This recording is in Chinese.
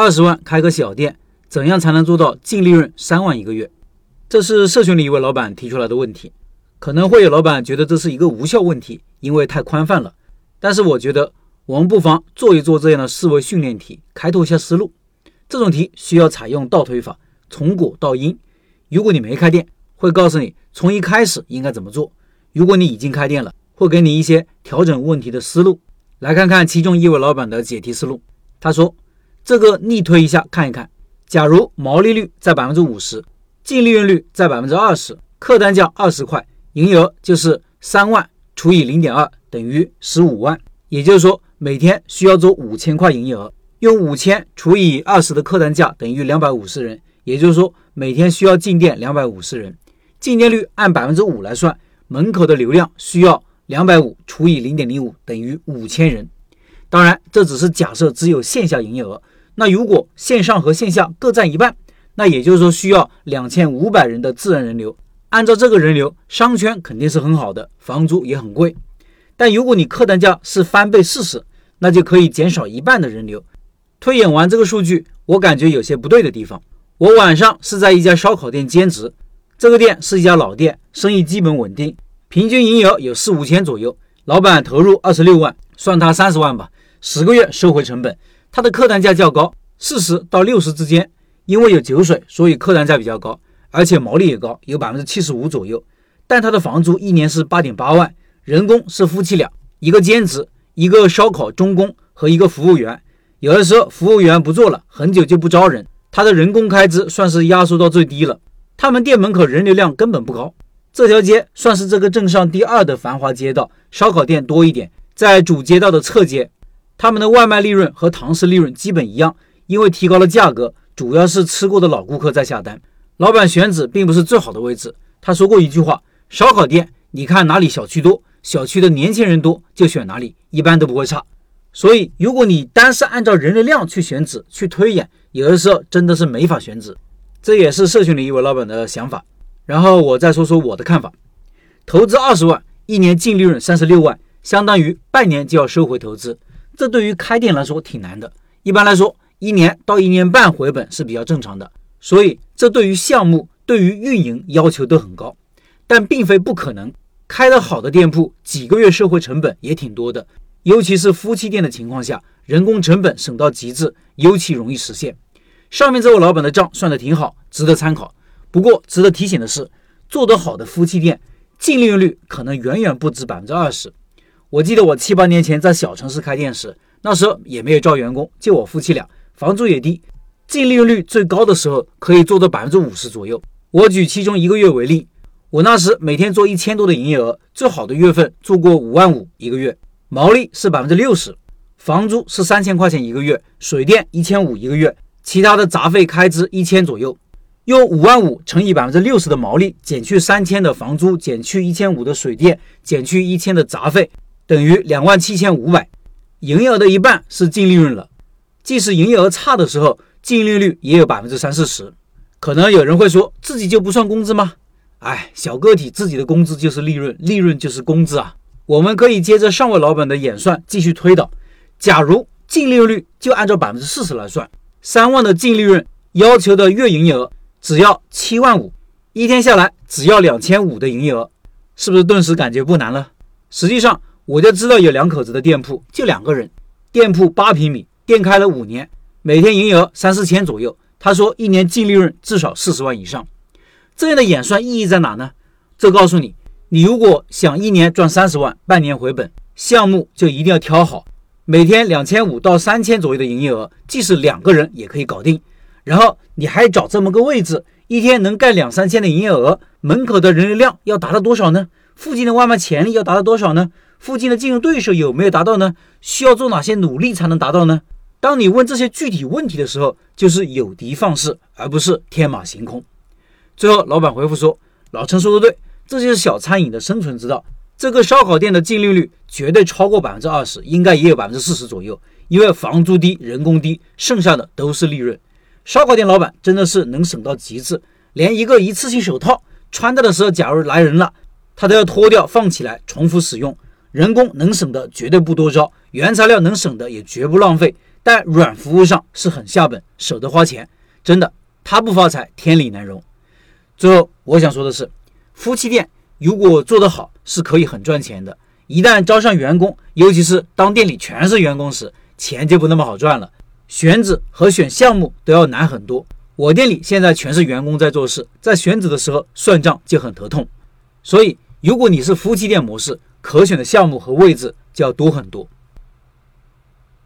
二十万开个小店，怎样才能做到净利润三万一个月？这是社群里一位老板提出来的问题。可能会有老板觉得这是一个无效问题，因为太宽泛了。但是我觉得我们不妨做一做这样的思维训练题，开拓一下思路。这种题需要采用倒推法，从果到因。如果你没开店，会告诉你从一开始应该怎么做；如果你已经开店了，会给你一些调整问题的思路。来看看其中一位老板的解题思路。他说：“这个逆推一下看一看，假如毛利率在百分之五十，净利润率在百分之二十，客单价二十块。”营业额就是三万除以零点二等于十五万，也就是说每天需要做五千块营业额，用五千除以二十的客单价等于两百五十人，也就是说每天需要进店两百五十人，进店率按百分之五来算，门口的流量需要两百五除以零点零五等于五千人。当然这只是假设只有线下营业额，那如果线上和线下各占一半，那也就是说需要两千五百人的自然人流。按照这个人流，商圈肯定是很好的，房租也很贵。但如果你客单价是翻倍四十，那就可以减少一半的人流。推演完这个数据，我感觉有些不对的地方。我晚上是在一家烧烤店兼职，这个店是一家老店，生意基本稳定，平均营业额有四五千左右。老板投入二十六万，算他三十万吧，十个月收回成本。他的客单价较高，四十到六十之间，因为有酒水，所以客单价比较高。而且毛利也高，有百分之七十五左右，但他的房租一年是八点八万，人工是夫妻俩，一个兼职，一个烧烤中工和一个服务员。有的时候服务员不做了，很久就不招人，他的人工开支算是压缩到最低了。他们店门口人流量根本不高，这条街算是这个镇上第二的繁华街道，烧烤店多一点，在主街道的侧街。他们的外卖利润和堂食利润基本一样，因为提高了价格，主要是吃过的老顾客在下单。老板选址并不是最好的位置。他说过一句话：“烧烤店，你看哪里小区多，小区的年轻人多，就选哪里，一般都不会差。”所以，如果你单是按照人流量去选址、去推演，有的时候真的是没法选址。这也是社群里一位老板的想法。然后我再说说我的看法：投资二十万，一年净利润三十六万，相当于半年就要收回投资。这对于开店来说挺难的。一般来说，一年到一年半回本是比较正常的。所以，这对于项目、对于运营要求都很高，但并非不可能。开得好的店铺，几个月收回成本也挺多的。尤其是夫妻店的情况下，人工成本省到极致，尤其容易实现。上面这位老板的账算得挺好，值得参考。不过，值得提醒的是，做得好的夫妻店，净利润率可能远远不止百分之二十。我记得我七八年前在小城市开店时，那时候也没有招员工，就我夫妻俩，房租也低。净利润率最高的时候可以做到百分之五十左右。我举其中一个月为例，我那时每天做一千多的营业额，最好的月份做过五万五一个月，毛利是百分之六十，房租是三千块钱一个月，水电一千五一个月，其他的杂费开支一千左右。用五万五乘以百分之六十的毛利，减去三千的房租，减去一千五的水电，减去一千的杂费，等于两万七千五百。营业额的一半是净利润了。即使营业额差的时候，净利率也有百分之三四十，可能有人会说自己就不算工资吗？哎，小个体自己的工资就是利润，利润就是工资啊。我们可以接着上位老板的演算继续推导，假如净利润率就按照百分之四十来算，三万的净利润要求的月营业额只要七万五，一天下来只要两千五的营业额，是不是顿时感觉不难了？实际上我就知道有两口子的店铺，就两个人，店铺八平米，店开了五年。每天营业额三四千左右，他说一年净利润至少四十万以上。这样的演算意义在哪呢？这告诉你，你如果想一年赚三十万，半年回本，项目就一定要挑好，每天两千五到三千左右的营业额，即使两个人也可以搞定。然后你还找这么个位置，一天能干两三千的营业额，门口的人流量要达到多少呢？附近的外卖潜力要达到多少呢？附近的竞争对手有没有达到呢？需要做哪些努力才能达到呢？当你问这些具体问题的时候，就是有的放矢，而不是天马行空。最后，老板回复说：“老陈说的对，这就是小餐饮的生存之道。这个烧烤店的净利率绝对超过百分之二十，应该也有百分之四十左右，因为房租低、人工低，剩下的都是利润。烧烤店老板真的是能省到极致，连一个一次性手套穿戴的时候，假如来人了，他都要脱掉放起来重复使用。人工能省的绝对不多招，原材料能省的也绝不浪费。”但软服务上是很下本，舍得花钱。真的，他不发财，天理难容。最后，我想说的是，夫妻店如果做得好，是可以很赚钱的。一旦招上员工，尤其是当店里全是员工时，钱就不那么好赚了。选址和选项目都要难很多。我店里现在全是员工在做事，在选址的时候算账就很头痛。所以，如果你是夫妻店模式，可选的项目和位置就要多很多。